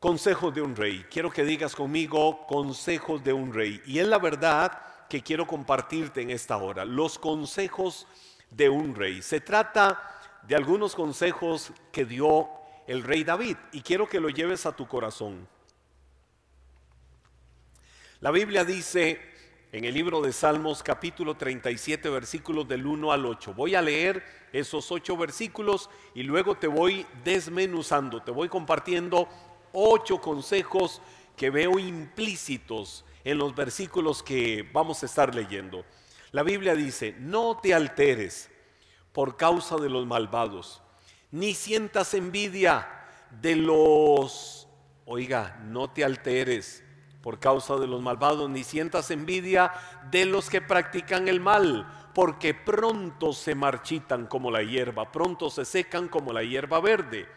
Consejos de un rey. Quiero que digas conmigo consejos de un rey. Y es la verdad que quiero compartirte en esta hora. Los consejos de un rey. Se trata de algunos consejos que dio el rey David y quiero que lo lleves a tu corazón. La Biblia dice en el libro de Salmos capítulo 37 versículos del 1 al 8. Voy a leer esos ocho versículos y luego te voy desmenuzando, te voy compartiendo ocho consejos que veo implícitos en los versículos que vamos a estar leyendo. La Biblia dice, no te alteres por causa de los malvados, ni sientas envidia de los, oiga, no te alteres por causa de los malvados, ni sientas envidia de los que practican el mal, porque pronto se marchitan como la hierba, pronto se secan como la hierba verde.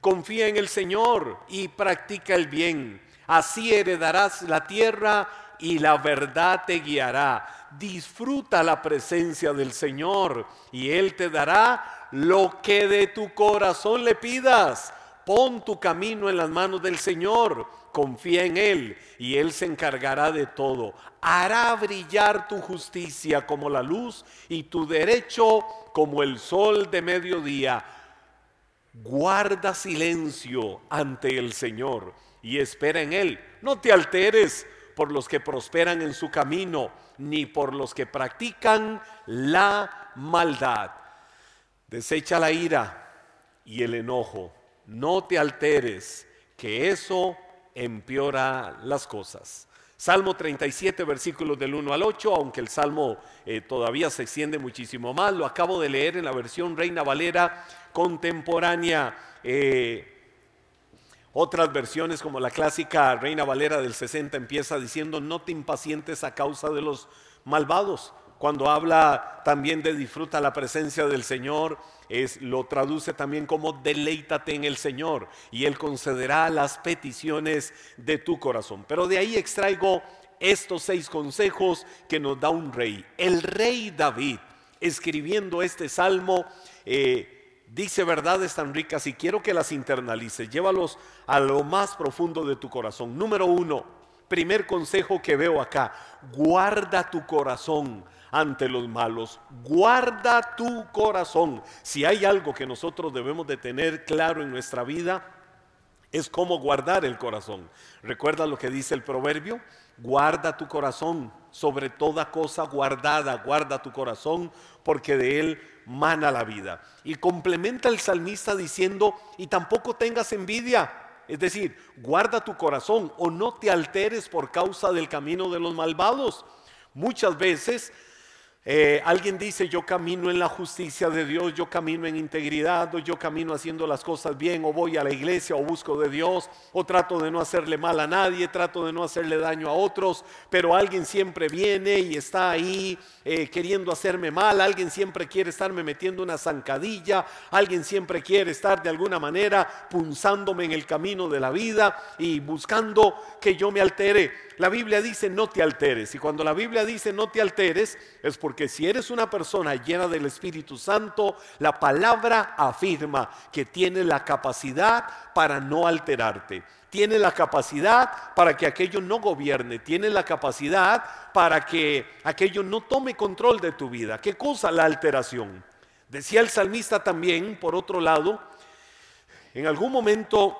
Confía en el Señor y practica el bien. Así heredarás la tierra y la verdad te guiará. Disfruta la presencia del Señor y Él te dará lo que de tu corazón le pidas. Pon tu camino en las manos del Señor, confía en Él y Él se encargará de todo. Hará brillar tu justicia como la luz y tu derecho como el sol de mediodía guarda silencio ante el Señor y espera en Él. No te alteres por los que prosperan en su camino, ni por los que practican la maldad. Desecha la ira y el enojo. No te alteres, que eso empeora las cosas. Salmo 37, versículos del 1 al 8, aunque el salmo eh, todavía se extiende muchísimo más, lo acabo de leer en la versión Reina Valera contemporánea. Eh, otras versiones como la clásica Reina Valera del 60 empieza diciendo, no te impacientes a causa de los malvados. Cuando habla también de disfruta la presencia del Señor, es, lo traduce también como deleítate en el Señor y Él concederá las peticiones de tu corazón. Pero de ahí extraigo estos seis consejos que nos da un rey. El rey David, escribiendo este salmo, eh, dice verdades tan ricas y quiero que las internalices, llévalos a lo más profundo de tu corazón. Número uno, primer consejo que veo acá, guarda tu corazón ante los malos, guarda tu corazón. Si hay algo que nosotros debemos de tener claro en nuestra vida, es cómo guardar el corazón. ¿Recuerda lo que dice el proverbio? Guarda tu corazón, sobre toda cosa guardada, guarda tu corazón, porque de él mana la vida. Y complementa el salmista diciendo, y tampoco tengas envidia. Es decir, guarda tu corazón o no te alteres por causa del camino de los malvados. Muchas veces eh, alguien dice, yo camino en la justicia de Dios, yo camino en integridad, o yo camino haciendo las cosas bien, o voy a la iglesia, o busco de Dios, o trato de no hacerle mal a nadie, trato de no hacerle daño a otros, pero alguien siempre viene y está ahí eh, queriendo hacerme mal, alguien siempre quiere estarme metiendo una zancadilla, alguien siempre quiere estar de alguna manera punzándome en el camino de la vida y buscando que yo me altere. La Biblia dice no te alteres. Y cuando la Biblia dice no te alteres, es porque si eres una persona llena del Espíritu Santo, la palabra afirma que tiene la capacidad para no alterarte. Tiene la capacidad para que aquello no gobierne. Tiene la capacidad para que aquello no tome control de tu vida. ¿Qué cosa? La alteración. Decía el salmista también, por otro lado, en algún momento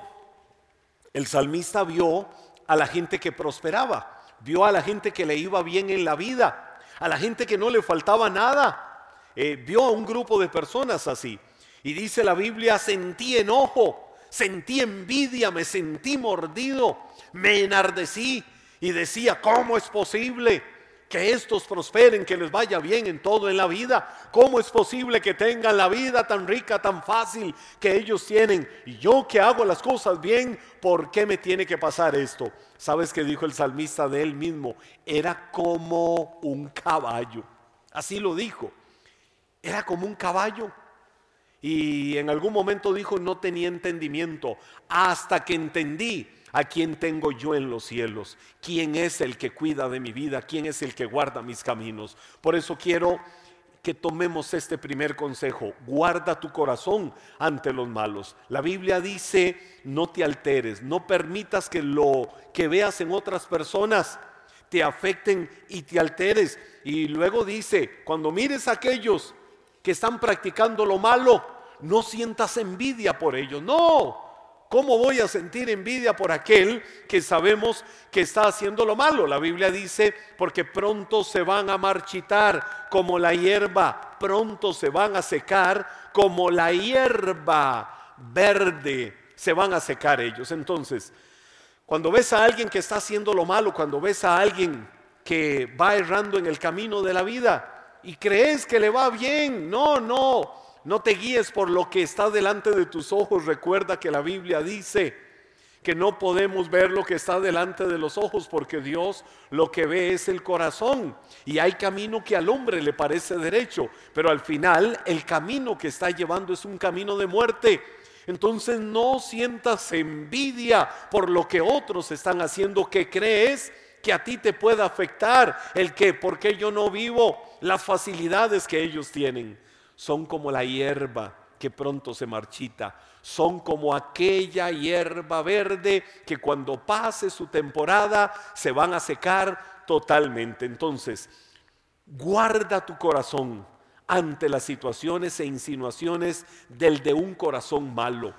el salmista vio a la gente que prosperaba, vio a la gente que le iba bien en la vida, a la gente que no le faltaba nada. Eh, vio a un grupo de personas así. Y dice la Biblia, sentí enojo, sentí envidia, me sentí mordido, me enardecí y decía, ¿cómo es posible? Que estos prosperen, que les vaya bien en todo en la vida. ¿Cómo es posible que tengan la vida tan rica, tan fácil que ellos tienen? Y yo que hago las cosas bien, ¿por qué me tiene que pasar esto? ¿Sabes qué dijo el salmista de él mismo? Era como un caballo. Así lo dijo. Era como un caballo. Y en algún momento dijo, no tenía entendimiento, hasta que entendí ¿A quién tengo yo en los cielos? ¿Quién es el que cuida de mi vida? ¿Quién es el que guarda mis caminos? Por eso quiero que tomemos este primer consejo. Guarda tu corazón ante los malos. La Biblia dice, no te alteres, no permitas que lo que veas en otras personas te afecten y te alteres. Y luego dice, cuando mires a aquellos que están practicando lo malo, no sientas envidia por ellos. No, ¿Cómo voy a sentir envidia por aquel que sabemos que está haciendo lo malo? La Biblia dice, porque pronto se van a marchitar como la hierba, pronto se van a secar como la hierba verde, se van a secar ellos. Entonces, cuando ves a alguien que está haciendo lo malo, cuando ves a alguien que va errando en el camino de la vida y crees que le va bien, no, no, no te guíes por lo que está delante de tus ojos. Recuerda que la Biblia dice que no podemos ver lo que está delante de los ojos porque Dios lo que ve es el corazón. Y hay camino que al hombre le parece derecho, pero al final el camino que está llevando es un camino de muerte. Entonces no sientas envidia por lo que otros están haciendo que crees que a ti te pueda afectar el que, porque yo no vivo las facilidades que ellos tienen son como la hierba que pronto se marchita, son como aquella hierba verde que cuando pase su temporada se van a secar totalmente. Entonces, guarda tu corazón ante las situaciones e insinuaciones del de un corazón malo.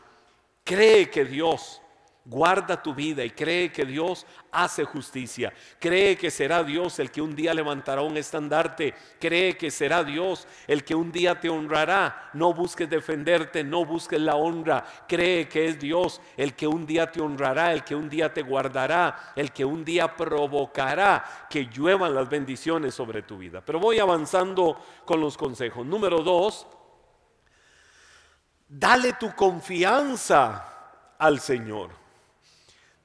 Cree que Dios Guarda tu vida y cree que Dios hace justicia. Cree que será Dios el que un día levantará un estandarte. Cree que será Dios el que un día te honrará. No busques defenderte, no busques la honra. Cree que es Dios el que un día te honrará, el que un día te guardará, el que un día provocará que lluevan las bendiciones sobre tu vida. Pero voy avanzando con los consejos. Número dos, dale tu confianza al Señor.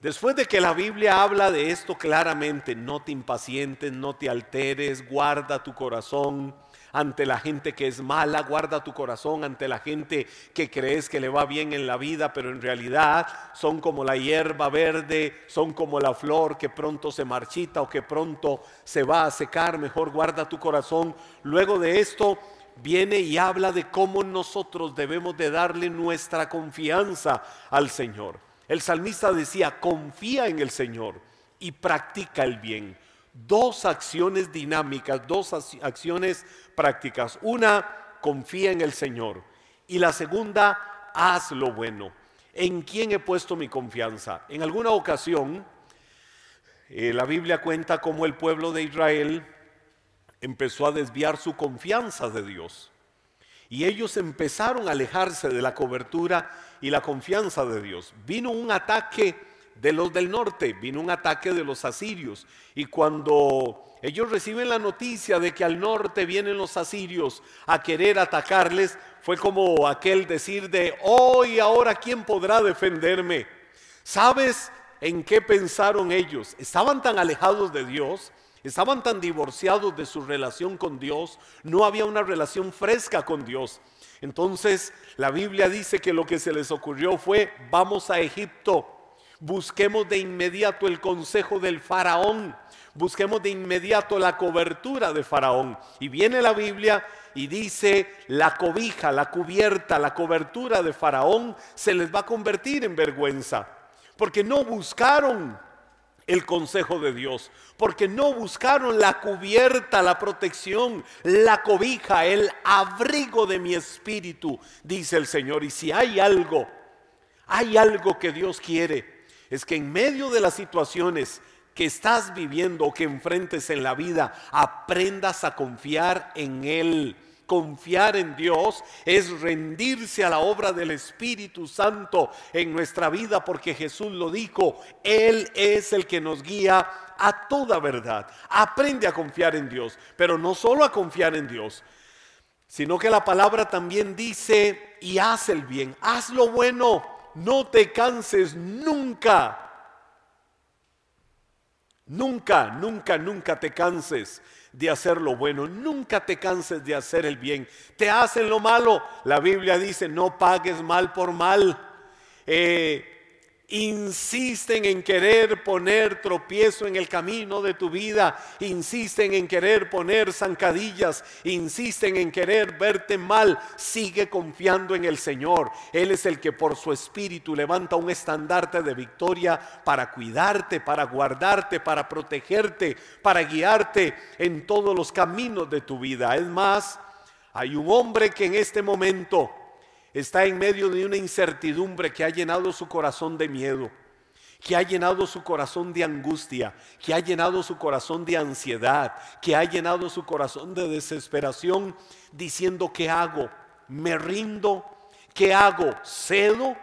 Después de que la Biblia habla de esto claramente, no te impacientes, no te alteres, guarda tu corazón ante la gente que es mala, guarda tu corazón ante la gente que crees que le va bien en la vida, pero en realidad son como la hierba verde, son como la flor que pronto se marchita o que pronto se va a secar, mejor guarda tu corazón. Luego de esto viene y habla de cómo nosotros debemos de darle nuestra confianza al Señor. El salmista decía, confía en el Señor y practica el bien. Dos acciones dinámicas, dos acciones prácticas. Una, confía en el Señor. Y la segunda, haz lo bueno. ¿En quién he puesto mi confianza? En alguna ocasión, eh, la Biblia cuenta cómo el pueblo de Israel empezó a desviar su confianza de Dios. Y ellos empezaron a alejarse de la cobertura y la confianza de Dios. Vino un ataque de los del norte, vino un ataque de los asirios. Y cuando ellos reciben la noticia de que al norte vienen los asirios a querer atacarles, fue como aquel decir de, hoy, ahora, ¿quién podrá defenderme? ¿Sabes en qué pensaron ellos? Estaban tan alejados de Dios Estaban tan divorciados de su relación con Dios, no había una relación fresca con Dios. Entonces la Biblia dice que lo que se les ocurrió fue, vamos a Egipto, busquemos de inmediato el consejo del faraón, busquemos de inmediato la cobertura de faraón. Y viene la Biblia y dice, la cobija, la cubierta, la cobertura de faraón se les va a convertir en vergüenza, porque no buscaron el consejo de Dios, porque no buscaron la cubierta, la protección, la cobija, el abrigo de mi espíritu, dice el Señor. Y si hay algo, hay algo que Dios quiere, es que en medio de las situaciones que estás viviendo o que enfrentes en la vida, aprendas a confiar en Él Confiar en Dios es rendirse a la obra del Espíritu Santo en nuestra vida porque Jesús lo dijo, Él es el que nos guía a toda verdad. Aprende a confiar en Dios, pero no solo a confiar en Dios, sino que la palabra también dice, y haz el bien, haz lo bueno, no te canses nunca. Nunca, nunca, nunca te canses de hacer lo bueno. Nunca te canses de hacer el bien. Te hacen lo malo. La Biblia dice, no pagues mal por mal. Eh, insisten en querer poner tropiezo en el camino de tu vida, insisten en querer poner zancadillas, insisten en querer verte mal, sigue confiando en el Señor. Él es el que por su espíritu levanta un estandarte de victoria para cuidarte, para guardarte, para protegerte, para guiarte en todos los caminos de tu vida. Es más, hay un hombre que en este momento está en medio de una incertidumbre que ha llenado su corazón de miedo, que ha llenado su corazón de angustia, que ha llenado su corazón de ansiedad, que ha llenado su corazón de desesperación, diciendo, ¿qué hago? ¿Me rindo? ¿Qué hago? ¿Cedo?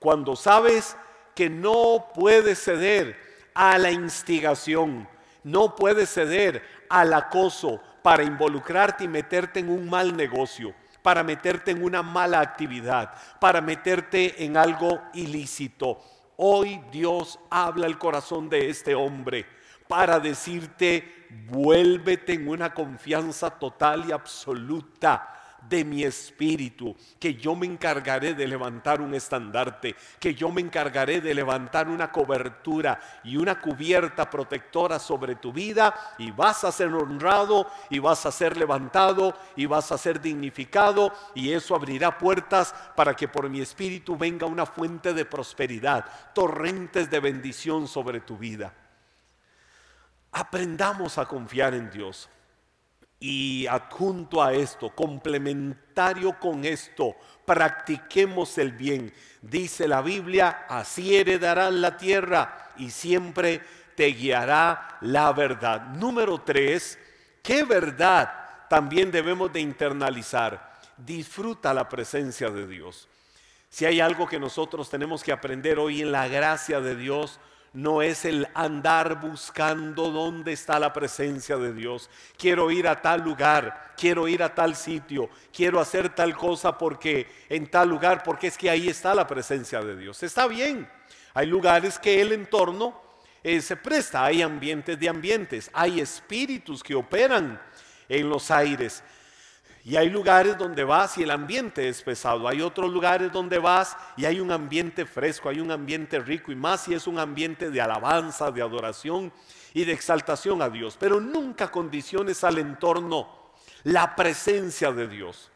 Cuando sabes que no puedes ceder a la instigación, no puedes ceder al acoso para involucrarte y meterte en un mal negocio para meterte en una mala actividad, para meterte en algo ilícito. Hoy Dios habla el corazón de este hombre para decirte, vuélvete en una confianza total y absoluta de mi espíritu, que yo me encargaré de levantar un estandarte, que yo me encargaré de levantar una cobertura y una cubierta protectora sobre tu vida y vas a ser honrado y vas a ser levantado y vas a ser dignificado y eso abrirá puertas para que por mi espíritu venga una fuente de prosperidad, torrentes de bendición sobre tu vida. Aprendamos a confiar en Dios. Y adjunto a esto, complementario con esto, practiquemos el bien. Dice la Biblia, así heredarán la tierra y siempre te guiará la verdad. Número tres, ¿qué verdad también debemos de internalizar? Disfruta la presencia de Dios. Si hay algo que nosotros tenemos que aprender hoy en la gracia de Dios, no es el andar buscando dónde está la presencia de Dios. Quiero ir a tal lugar, quiero ir a tal sitio, quiero hacer tal cosa porque en tal lugar, porque es que ahí está la presencia de Dios. Está bien, hay lugares que el entorno eh, se presta, hay ambientes de ambientes, hay espíritus que operan en los aires. Y hay lugares donde vas y el ambiente es pesado. Hay otros lugares donde vas y hay un ambiente fresco, hay un ambiente rico y más si es un ambiente de alabanza, de adoración y de exaltación a Dios. Pero nunca condiciones al entorno la presencia de Dios.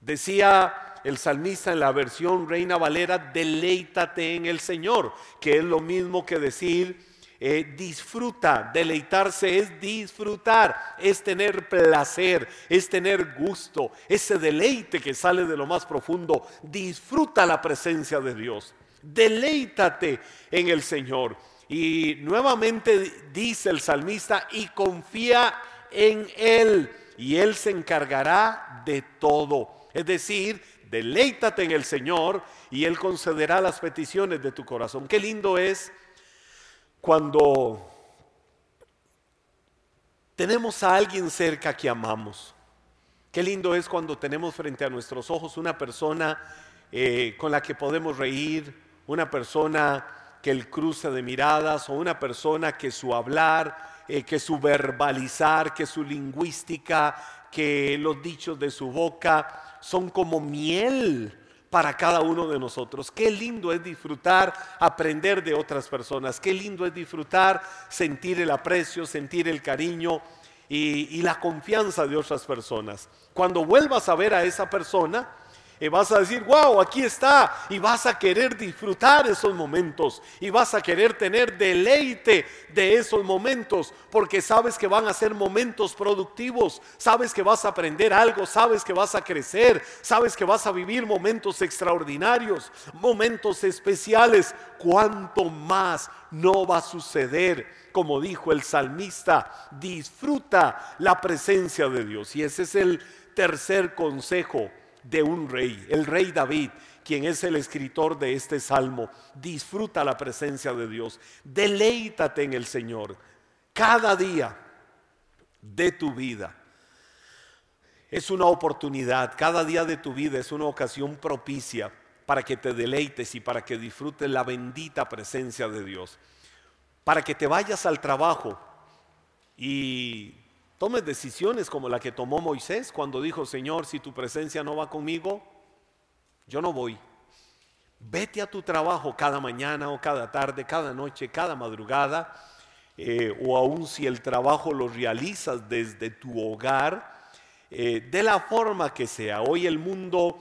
Decía el salmista en la versión Reina Valera, deleítate en el Señor, que es lo mismo que decir eh, disfruta, deleitarse es disfrutar, es tener placer, es tener gusto, ese deleite que sale de lo más profundo. Disfruta la presencia de Dios, deleítate en el Señor. Y nuevamente dice el salmista, y confía en Él, y Él se encargará de todo. Es decir, deleítate en el Señor y Él concederá las peticiones de tu corazón. Qué lindo es cuando tenemos a alguien cerca que amamos. Qué lindo es cuando tenemos frente a nuestros ojos una persona eh, con la que podemos reír, una persona que el cruce de miradas o una persona que su hablar, eh, que su verbalizar, que su lingüística, que los dichos de su boca son como miel para cada uno de nosotros. Qué lindo es disfrutar, aprender de otras personas. Qué lindo es disfrutar, sentir el aprecio, sentir el cariño y, la confianza de otras personas. Cuando vuelvas a ver a esa persona, y vas a decir, wow, aquí está. Y vas a querer disfrutar esos momentos. Y vas a querer tener deleite de esos momentos. Porque sabes que van a ser momentos productivos. Sabes que vas a aprender algo. Sabes que vas a crecer. Sabes que vas a vivir momentos extraordinarios. Momentos especiales. ¿Cuánto más no va a suceder? Como dijo el salmista, disfruta la presencia de Dios. Y ese es el tercer consejo de un rey, el rey David, quien es el escritor de este salmo. Disfruta la presencia de Dios, deleítate en el Señor cada día de tu vida. Es una oportunidad, cada día de tu vida es una ocasión propicia para que te deleites y para que disfrutes la bendita presencia de Dios. Para que te vayas al trabajo y Tomes decisiones como la que tomó Moisés cuando dijo, Señor, si tu presencia no va conmigo, yo no voy. Vete a tu trabajo cada mañana o cada tarde, cada noche, cada madrugada, eh, o aun si el trabajo lo realizas desde tu hogar, eh, de la forma que sea. Hoy el mundo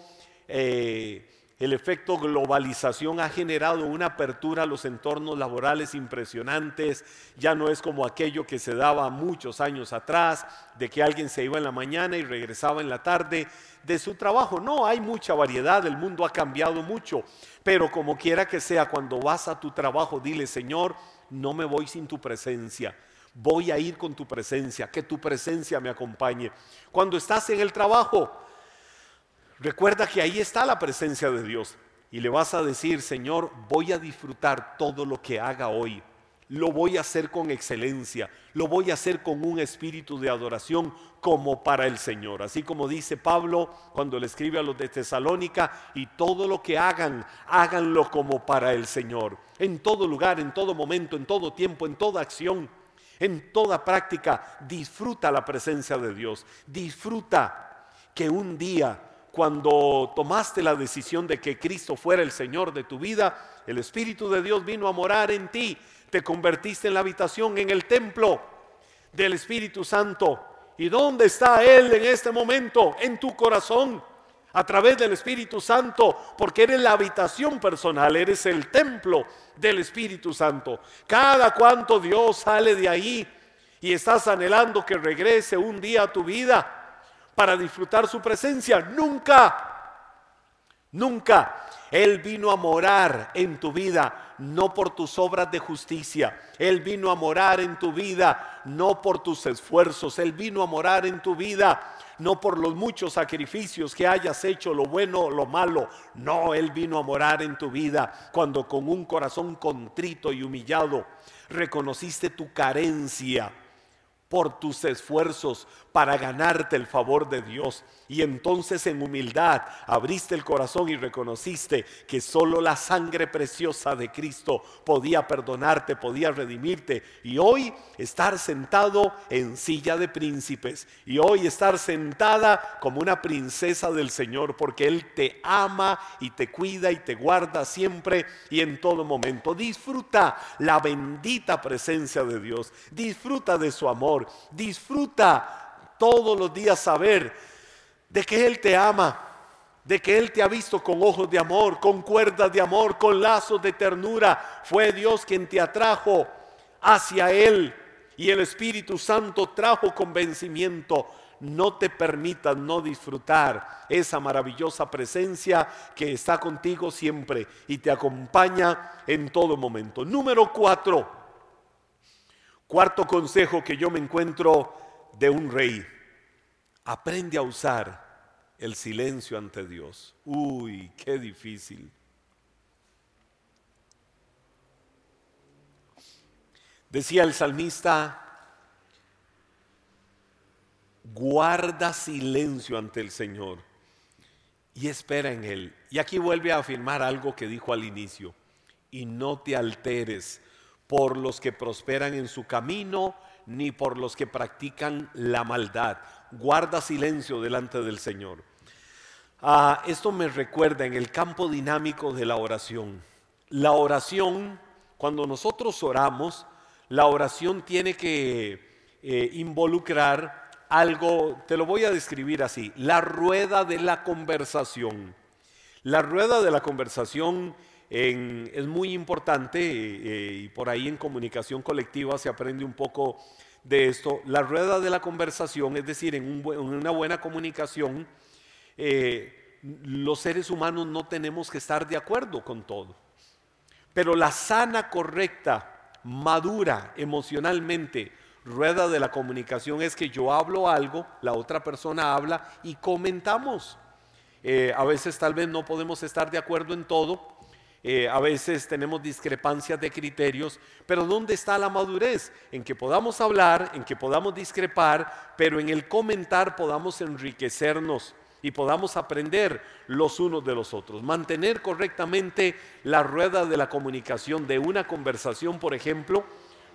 eh, el efecto globalización ha generado una apertura a los entornos laborales impresionantes. Ya no es como aquello que se daba muchos años atrás, de que alguien se iba en la mañana y regresaba en la tarde de su trabajo. No, hay mucha variedad, el mundo ha cambiado mucho. Pero como quiera que sea, cuando vas a tu trabajo, dile, Señor, no me voy sin tu presencia. Voy a ir con tu presencia, que tu presencia me acompañe. Cuando estás en el trabajo, Recuerda que ahí está la presencia de Dios y le vas a decir, Señor, voy a disfrutar todo lo que haga hoy. Lo voy a hacer con excelencia, lo voy a hacer con un espíritu de adoración como para el Señor. Así como dice Pablo cuando le escribe a los de Tesalónica, y todo lo que hagan, háganlo como para el Señor. En todo lugar, en todo momento, en todo tiempo, en toda acción, en toda práctica, disfruta la presencia de Dios. Disfruta que un día cuando tomaste la decisión de que Cristo fuera el Señor de tu vida, el Espíritu de Dios vino a morar en ti, te convertiste en la habitación, en el templo del Espíritu Santo. ¿Y dónde está Él en este momento? En tu corazón, a través del Espíritu Santo, porque eres la habitación personal, eres el templo del Espíritu Santo. Cada cuanto Dios sale de ahí y estás anhelando que regrese un día a tu vida, para disfrutar su presencia. Nunca, nunca. Él vino a morar en tu vida, no por tus obras de justicia. Él vino a morar en tu vida, no por tus esfuerzos. Él vino a morar en tu vida, no por los muchos sacrificios que hayas hecho, lo bueno lo malo. No, Él vino a morar en tu vida cuando con un corazón contrito y humillado reconociste tu carencia por tus esfuerzos para ganarte el favor de Dios. Y entonces en humildad abriste el corazón y reconociste que solo la sangre preciosa de Cristo podía perdonarte, podía redimirte. Y hoy estar sentado en silla de príncipes. Y hoy estar sentada como una princesa del Señor, porque Él te ama y te cuida y te guarda siempre y en todo momento. Disfruta la bendita presencia de Dios. Disfruta de su amor Disfruta todos los días saber de que Él te ama, de que Él te ha visto con ojos de amor, con cuerdas de amor, con lazos de ternura. Fue Dios quien te atrajo hacia Él y el Espíritu Santo trajo convencimiento. No te permitas no disfrutar esa maravillosa presencia que está contigo siempre y te acompaña en todo momento. Número cuatro Cuarto consejo que yo me encuentro de un rey. Aprende a usar el silencio ante Dios. Uy, qué difícil. Decía el salmista, guarda silencio ante el Señor y espera en Él. Y aquí vuelve a afirmar algo que dijo al inicio, y no te alteres por los que prosperan en su camino, ni por los que practican la maldad. Guarda silencio delante del Señor. Ah, esto me recuerda en el campo dinámico de la oración. La oración, cuando nosotros oramos, la oración tiene que eh, involucrar algo, te lo voy a describir así, la rueda de la conversación. La rueda de la conversación es muy importante eh, y por ahí en comunicación colectiva se aprende un poco de esto. La rueda de la conversación, es decir, en, una buena comunicación, eh, los seres humanos no tenemos que estar de acuerdo con todo. Pero la sana, correcta, madura emocionalmente, rueda de la comunicación es que yo hablo algo, la otra persona habla y comentamos. Eh, a veces tal vez no podemos estar de acuerdo en todo, eh, a veces tenemos discrepancias de criterios, pero ¿dónde está la madurez? En que podamos hablar, en que podamos discrepar, pero en el comentar podamos enriquecernos y podamos aprender los unos de los otros. Mantener correctamente la rueda de la comunicación de una conversación, por ejemplo,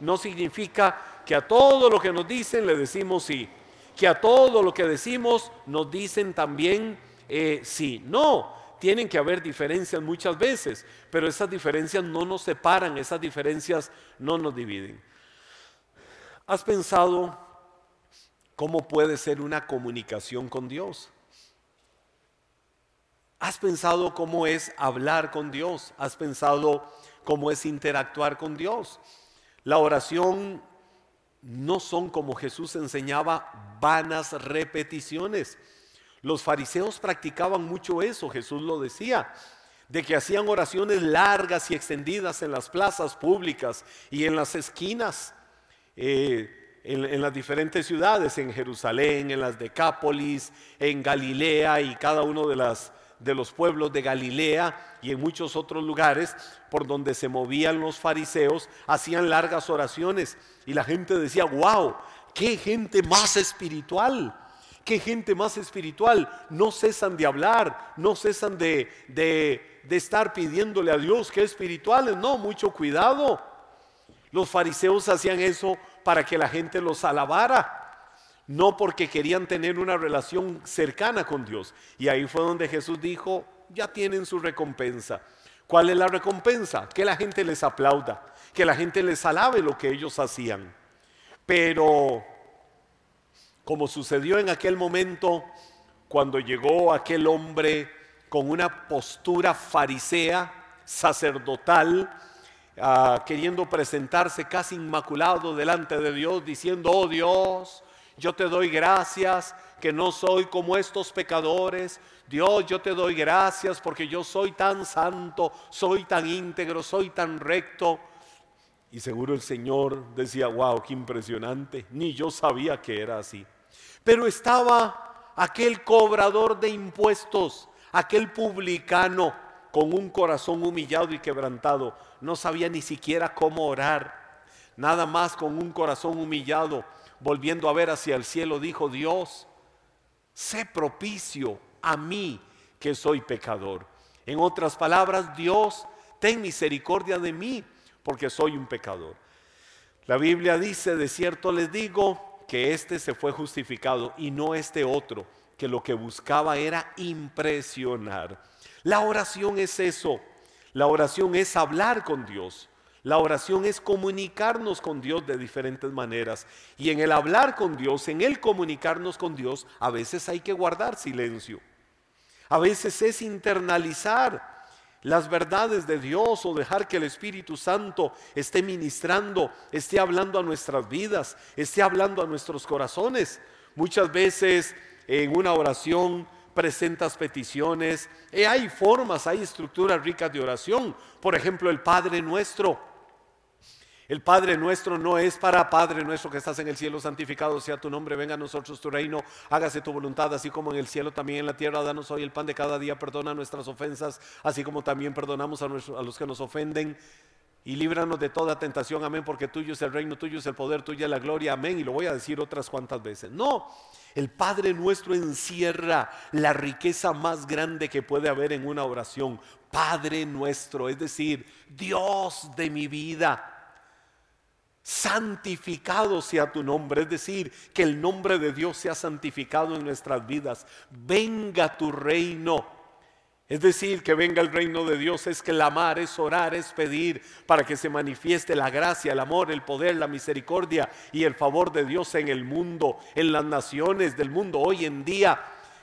no significa que a todo lo que nos dicen le decimos sí, que a todo lo que decimos nos dicen también eh, sí. No, tienen que haber diferencias muchas veces, pero esas diferencias no nos separan, esas diferencias no nos dividen. ¿Has pensado cómo puede ser una comunicación con Dios? ¿Has pensado cómo es hablar con Dios? ¿Has pensado cómo es interactuar con Dios? La oración no son como Jesús enseñaba vanas repeticiones. Los fariseos practicaban mucho eso, Jesús lo decía, de que hacían oraciones largas y extendidas en las plazas públicas y en las esquinas, eh, en, las diferentes ciudades, en Jerusalén, en las Decápolis, en Galilea y cada uno de, de los pueblos de Galilea y en muchos otros lugares por donde se movían los fariseos, hacían largas oraciones y la gente decía, wow, qué gente más espiritual qué gente más espiritual. No cesan de hablar, no cesan de, de, de estar pidiéndole a Dios que espirituales. No, mucho cuidado. Los fariseos hacían eso para que la gente los alabara, no porque querían tener una relación cercana con Dios. Y ahí fue donde Jesús dijo, ya tienen su recompensa. ¿Cuál es la recompensa? Que la gente les aplauda, que la gente les alabe lo que ellos hacían. Pero como sucedió en aquel momento cuando llegó aquel hombre con una postura farisea, sacerdotal, ah, queriendo presentarse casi inmaculado delante de Dios, diciendo, oh Dios, yo te doy gracias que no soy como estos pecadores. Dios, yo te doy gracias porque yo soy tan santo, soy tan íntegro, soy tan recto. Y seguro el Señor decía, wow, qué impresionante. Ni yo sabía que era así. Pero estaba aquel cobrador de impuestos, aquel publicano con un corazón humillado y quebrantado. No sabía ni siquiera cómo orar. Nada más con un corazón humillado, volviendo a ver hacia el cielo, dijo, Dios, sé propicio a mí que soy pecador. En otras palabras, Dios, ten misericordia de mí porque soy un pecador. La Biblia dice, de cierto les digo, que este se fue justificado y no este otro, que lo que buscaba era impresionar. La oración es eso. La oración es hablar con Dios. La oración es comunicarnos con Dios de diferentes maneras. Y en el hablar con Dios, en el comunicarnos con Dios, a veces hay que guardar silencio. A veces es internalizar las verdades de Dios o dejar que el Espíritu Santo esté ministrando, esté hablando a nuestras vidas, esté hablando a nuestros corazones. Muchas veces en una oración presentas peticiones, y eh, hay formas, hay estructuras ricas de oración. Por ejemplo, el Padre nuestro. El Padre nuestro no es para Padre nuestro que estás en el cielo, santificado sea tu nombre, venga a nosotros tu reino, hágase tu voluntad, así como en el cielo, también en la tierra, danos hoy el pan de cada día, perdona nuestras ofensas, así como también perdonamos a, los que nos ofenden. Y líbranos de toda tentación, amén, porque tuyo es el reino, tuyo es el poder, tuya es la gloria, amén. Y lo voy a decir otras cuantas veces. No, el Padre nuestro encierra la riqueza más grande que puede haber en una oración. Padre nuestro, es decir, Dios de mi vida santificado sea tu nombre, es decir, que el nombre de Dios sea santificado en nuestras vidas. Venga tu reino. Es decir, que venga el reino de Dios es clamar, es orar, es pedir para que se manifieste la gracia, el amor, el poder, la misericordia y el favor de Dios en el mundo, en las naciones del mundo. Hoy en día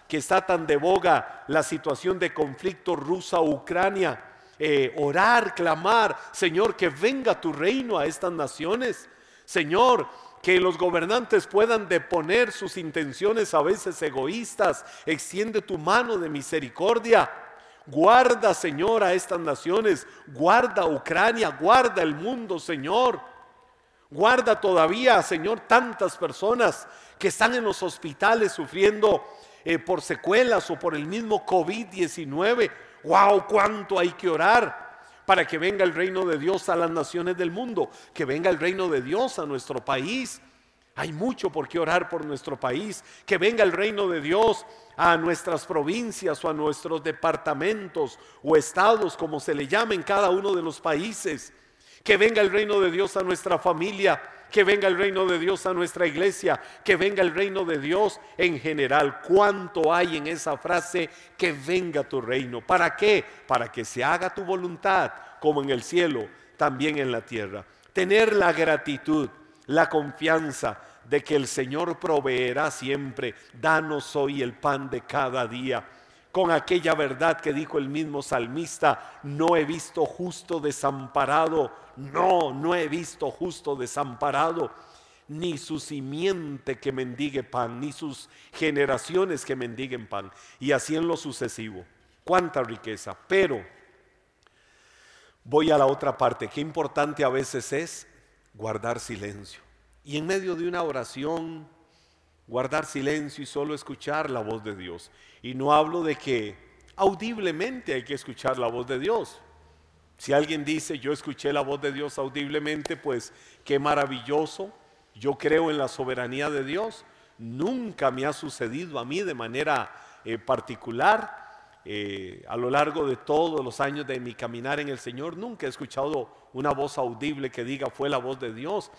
que está tan de boga la situación de conflicto rusa-Ucrania eh, orar, clamar, Señor, que venga tu reino a estas naciones. Señor, que los gobernantes puedan deponer sus intenciones a veces egoístas. Extiende tu mano de misericordia. Guarda, Señor, a estas naciones. Guarda Ucrania, guarda el mundo, Señor. Guarda todavía, Señor, tantas personas que están en los hospitales sufriendo eh, por secuelas o por el mismo COVID-19 wow, cuánto hay que orar para que venga el reino de Dios a las naciones del mundo, que venga el reino de Dios a nuestro país. Hay mucho por qué orar por nuestro país, que venga el reino de Dios a nuestras provincias o a nuestros departamentos o estados, como se le llame en cada uno de los países. Que venga el reino de Dios a nuestra familia, que venga el reino de Dios a nuestra iglesia, que venga el reino de Dios en general. ¿Cuánto hay en esa frase? Que venga tu reino. ¿Para qué? Para que se haga tu voluntad, como en el cielo, también en la tierra. Tener la gratitud, la confianza de que el Señor proveerá siempre. Danos hoy el pan de cada día con aquella verdad que dijo el mismo salmista, no he visto justo desamparado, no, no he visto justo desamparado, ni su simiente que mendigue pan, ni sus generaciones que mendiguen pan, y así en lo sucesivo. Cuánta riqueza, pero voy a la otra parte, qué importante a veces es guardar silencio. Y en medio de una oración, guardar silencio y solo escuchar la voz de Dios. Y no hablo de que audiblemente hay que escuchar la voz de Dios. Si alguien dice, yo escuché la voz de Dios audiblemente, pues qué maravilloso. Yo creo en la soberanía de Dios. Nunca me ha sucedido a mí de manera eh, particular. Eh, a lo largo de todos los años de mi caminar en el Señor, nunca he escuchado una voz audible que diga fue la voz de Dios.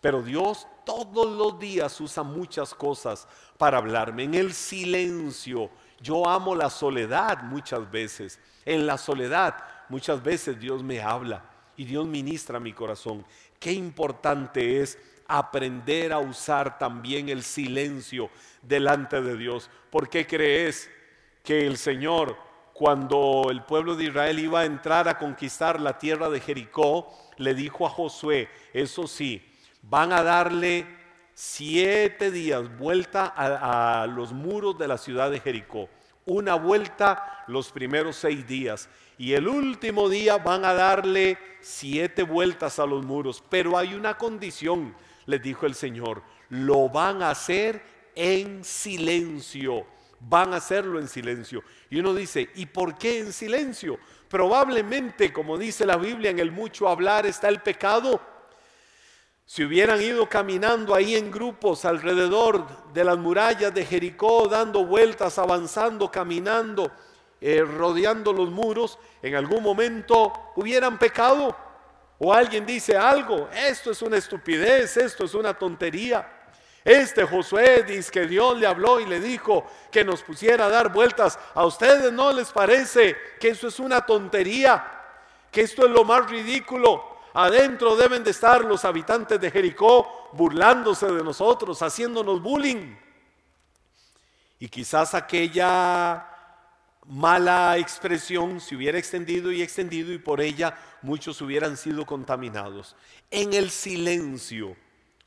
Pero Dios todos los días usa muchas cosas para hablarme. En el silencio, yo amo la soledad muchas veces. En la soledad muchas veces Dios me habla y Dios ministra mi corazón. Qué importante es aprender a usar también el silencio delante de Dios. ¿Por qué crees que el Señor, cuando el pueblo de Israel iba a entrar a conquistar la tierra de Jericó, le dijo a Josué, eso sí, van a darle siete días vuelta a, los muros de la ciudad de Jericó. Una vuelta los primeros seis días. Y el último día van a darle siete vueltas a los muros. Pero hay una condición, les dijo el Señor. Lo van a hacer en silencio. Van a hacerlo en silencio. Y uno dice, ¿y por qué en silencio? Probablemente, como dice la Biblia, en el mucho hablar está el pecado. Si hubieran ido caminando ahí en grupos alrededor de las murallas de Jericó, dando vueltas, avanzando, caminando, eh, rodeando los muros, en algún momento hubieran pecado. O alguien dice algo, esto es una estupidez, esto es una tontería. Este Josué dice que Dios le habló y le dijo que nos pusiera a dar vueltas. ¿A ustedes no les parece que eso es una tontería? Que esto es lo más ridículo. Adentro deben de estar los habitantes de Jericó burlándose de nosotros, haciéndonos bullying. Y quizás aquella mala expresión se hubiera extendido y extendido y por ella muchos hubieran sido contaminados. En el silencio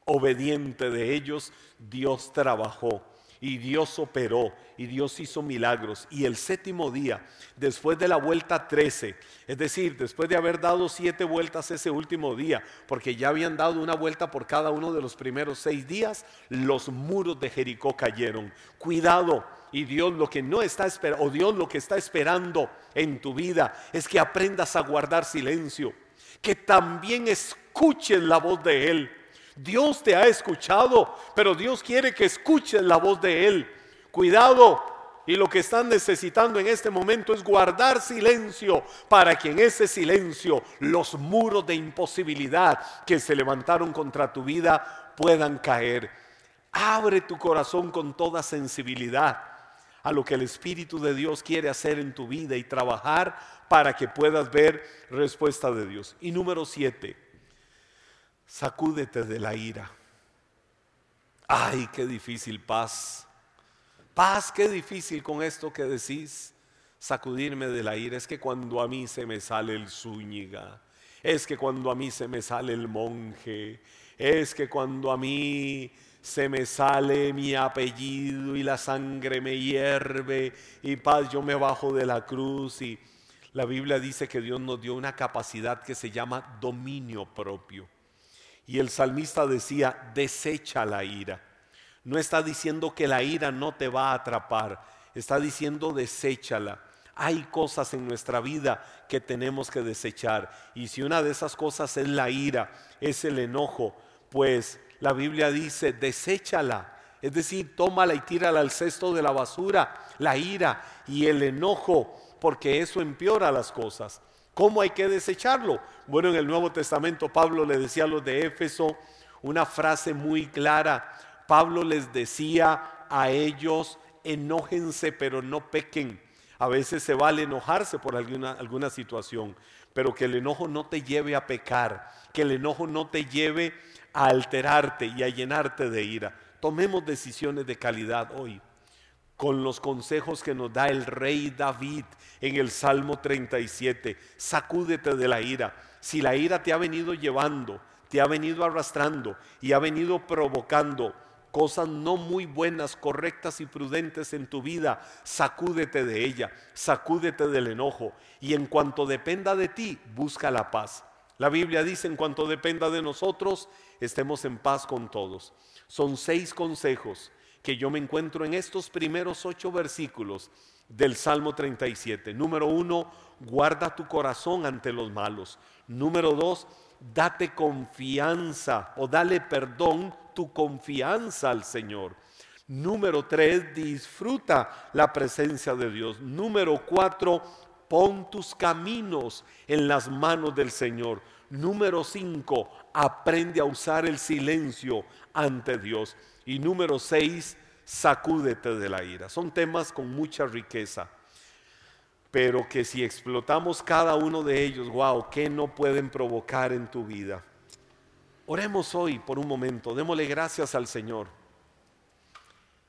obediente de ellos, Dios trabajó y Dios operó y Dios hizo milagros. Y el séptimo día, después de la vuelta 13, es decir, después de haber dado siete vueltas ese último día, porque ya habían dado una vuelta por cada uno de los primeros seis días, los muros de Jericó cayeron. Cuidado. Y Dios lo que no está esperando, o Dios lo que está esperando en tu vida es que aprendas a guardar silencio, que también escuches la voz de Él Dios te ha escuchado, pero Dios quiere que escuches la voz de Él. Cuidado. Y lo que están necesitando en este momento es guardar silencio para que en ese silencio los muros de imposibilidad que se levantaron contra tu vida puedan caer. Abre tu corazón con toda sensibilidad a lo que el Espíritu de Dios quiere hacer en tu vida y trabajar para que puedas ver respuesta de Dios. Y número siete, sacúdete de la ira. Ay, qué difícil paz. Paz, qué difícil con esto que decís. Sacudirme de la ira es que cuando a mí se me sale el zúñiga, es que cuando a mí se me sale el monje, es que cuando a mí se me sale mi apellido y la sangre me hierve y paz yo me bajo de la cruz y la Biblia dice que Dios nos dio una capacidad que se llama dominio propio. Y el salmista decía, desecha la ira. No está diciendo que la ira no te va a atrapar, está diciendo deséchala. Hay cosas en nuestra vida que tenemos que desechar. Y si una de esas cosas es la ira, es el enojo, pues la Biblia dice, deséchala. Es decir, tómala y tírala al cesto de la basura, la ira y el enojo, porque eso empeora las cosas. ¿Cómo hay que desecharlo? Bueno, en el Nuevo Testamento Pablo le decía a los de Éfeso una frase muy clara. Pablo les decía a ellos, enójense pero no pequen. A veces se vale enojarse por alguna, alguna situación, pero que el enojo no te lleve a pecar, que el enojo no te lleve a alterarte y a llenarte de ira. Tomemos decisiones de calidad hoy con los consejos que nos da el rey David en el Salmo 37. Sacúdete de la ira. Si la ira te ha venido llevando, te ha venido arrastrando y ha venido provocando cosas no muy buenas, correctas y prudentes en tu vida, sacúdete de ella, sacúdete del enojo y en cuanto dependa de ti, busca la paz. La Biblia dice, en cuanto dependa de nosotros, estemos en paz con todos. Son seis consejos que yo me encuentro en estos primeros ocho versículos del Salmo 37. Número uno, guarda tu corazón ante los malos. Número dos, date confianza o dale perdón tu confianza al Señor. Número tres, disfruta la presencia de Dios. Número cuatro, pon tus caminos en las manos del Señor. Número cinco, aprende a usar el silencio ante Dios. Y número seis, sacúdete de la ira. Son temas con mucha riqueza, pero que si explotamos cada uno de ellos, wow, ¿qué no pueden provocar en tu vida? Oremos hoy por un momento, démosle gracias al Señor.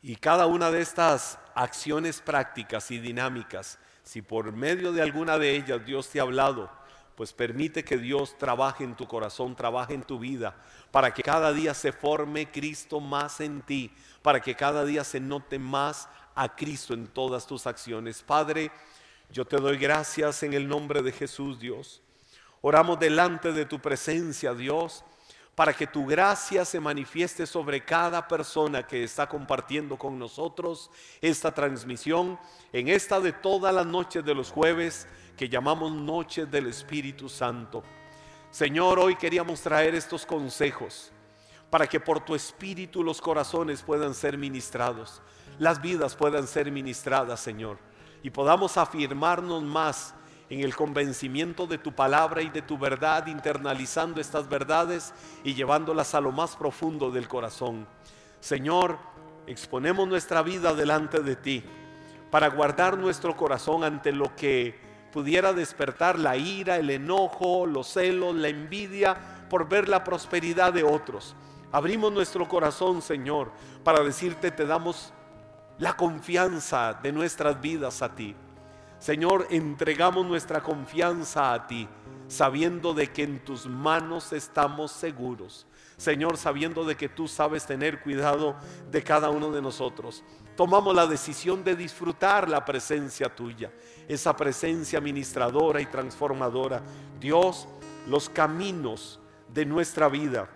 Y cada una de estas acciones prácticas y dinámicas, si por medio de alguna de ellas Dios te ha hablado, pues permite que Dios trabaje en tu corazón, trabaje en tu vida, para que cada día se forme Cristo más en ti, para que cada día se note más a Cristo en todas tus acciones. Padre, yo te doy gracias en el nombre de Jesús, Dios. Oramos delante de tu presencia, Dios para que tu gracia se manifieste sobre cada persona que está compartiendo con nosotros esta transmisión en esta de todas las noches de los jueves que llamamos noches del Espíritu Santo. Señor, hoy queríamos traer estos consejos para que por tu Espíritu los corazones puedan ser ministrados, las vidas puedan ser ministradas, Señor, y podamos afirmarnos más en el convencimiento de tu palabra y de tu verdad, internalizando estas verdades y llevándolas a lo más profundo del corazón. Señor, exponemos nuestra vida delante de ti para guardar nuestro corazón ante lo que pudiera despertar la ira, el enojo, los celos, la envidia por ver la prosperidad de otros. Abrimos nuestro corazón, Señor, para decirte, te damos la confianza de nuestras vidas a ti. Señor, entregamos nuestra confianza a ti, sabiendo de que en tus manos estamos seguros. Señor, sabiendo de que tú sabes tener cuidado de cada uno de nosotros. Tomamos la decisión de disfrutar la presencia tuya, esa presencia ministradora y transformadora. Dios, los caminos de nuestra vida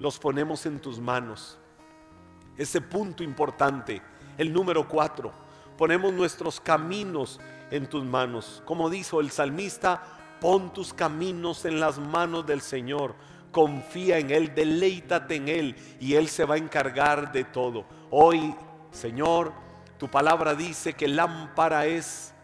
los ponemos en tus manos. Ese punto importante, el número cuatro, ponemos nuestros caminos en tus manos. Como dijo el salmista, pon tus caminos en las manos del Señor. Confía en Él, deleítate en Él y Él se va a encargar de todo. Hoy, Señor, tu palabra dice que lámpara es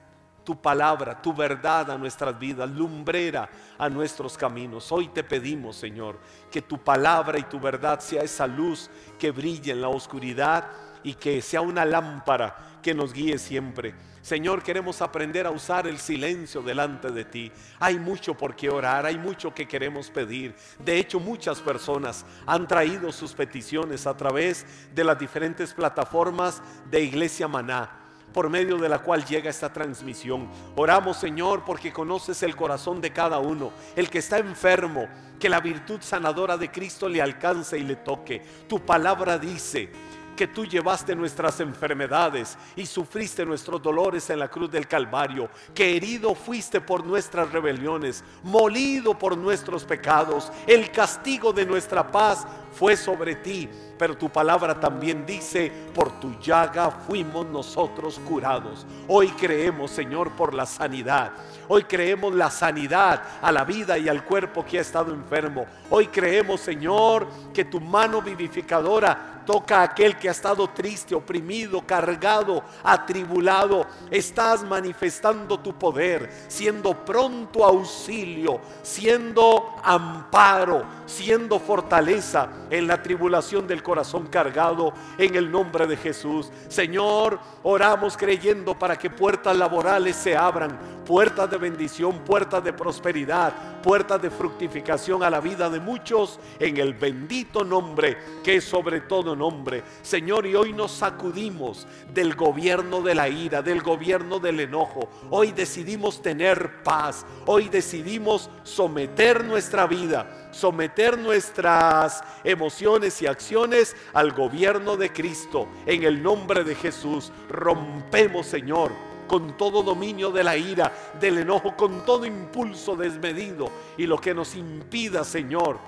tu palabra, tu verdad a nuestras vidas, lumbrera a nuestros caminos. Hoy te pedimos, Señor, que tu palabra y tu verdad sea esa luz que brille en la oscuridad y que sea una lámpara que nos guíe siempre. Señor, queremos aprender a usar el silencio delante de ti. Hay mucho por qué orar, hay mucho que queremos pedir. De hecho, muchas personas han traído sus peticiones a través de las diferentes plataformas de Iglesia Maná por medio de la cual llega esta transmisión. Oramos, Señor, porque conoces el corazón de cada uno, el que está enfermo, que la virtud sanadora de Cristo le alcance y le toque. Tu palabra dice, que tú llevaste nuestras enfermedades y sufriste nuestros dolores en la cruz del Calvario, que herido fuiste por nuestras rebeliones, molido por nuestros pecados. El castigo de nuestra paz fue sobre ti, pero tu palabra también dice, por tu llaga fuimos nosotros curados. Hoy creemos, Señor, por la sanidad. Hoy creemos la sanidad a la vida y al cuerpo que ha estado enfermo. Hoy creemos, Señor, que tu mano vivificadora toca a aquel que ha estado triste, oprimido, cargado, atribulado. Estás manifestando tu poder, siendo pronto auxilio, siendo amparo, siendo fortaleza en la tribulación del corazón cargado en el nombre de Jesús. Señor, oramos creyendo para que puertas laborales se abran, puertas de bendición, puertas de prosperidad, puertas de fructificación a la vida de muchos en el bendito nombre que sobre todo nombre. Señor, y hoy nos sacudimos del gobierno de la ira, del gobierno del enojo. Hoy decidimos tener paz. Hoy decidimos someter nuestra vida, someter nuestras emociones y acciones al gobierno de Cristo. En el nombre de Jesús, rompemos, Señor con todo dominio de la ira, del enojo, con todo impulso desmedido y lo que nos impida, Señor,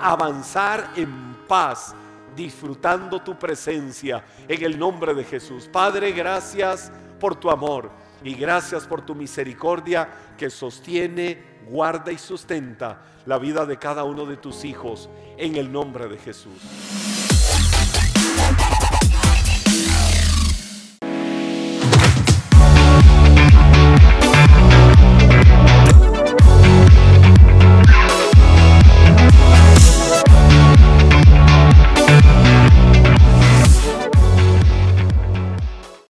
avanzar en paz disfrutando tu presencia en el nombre de Jesús. Padre, gracias por tu amor y gracias por tu misericordia que sostiene, guarda y sustenta la vida de cada uno de tus hijos en el nombre de Jesús.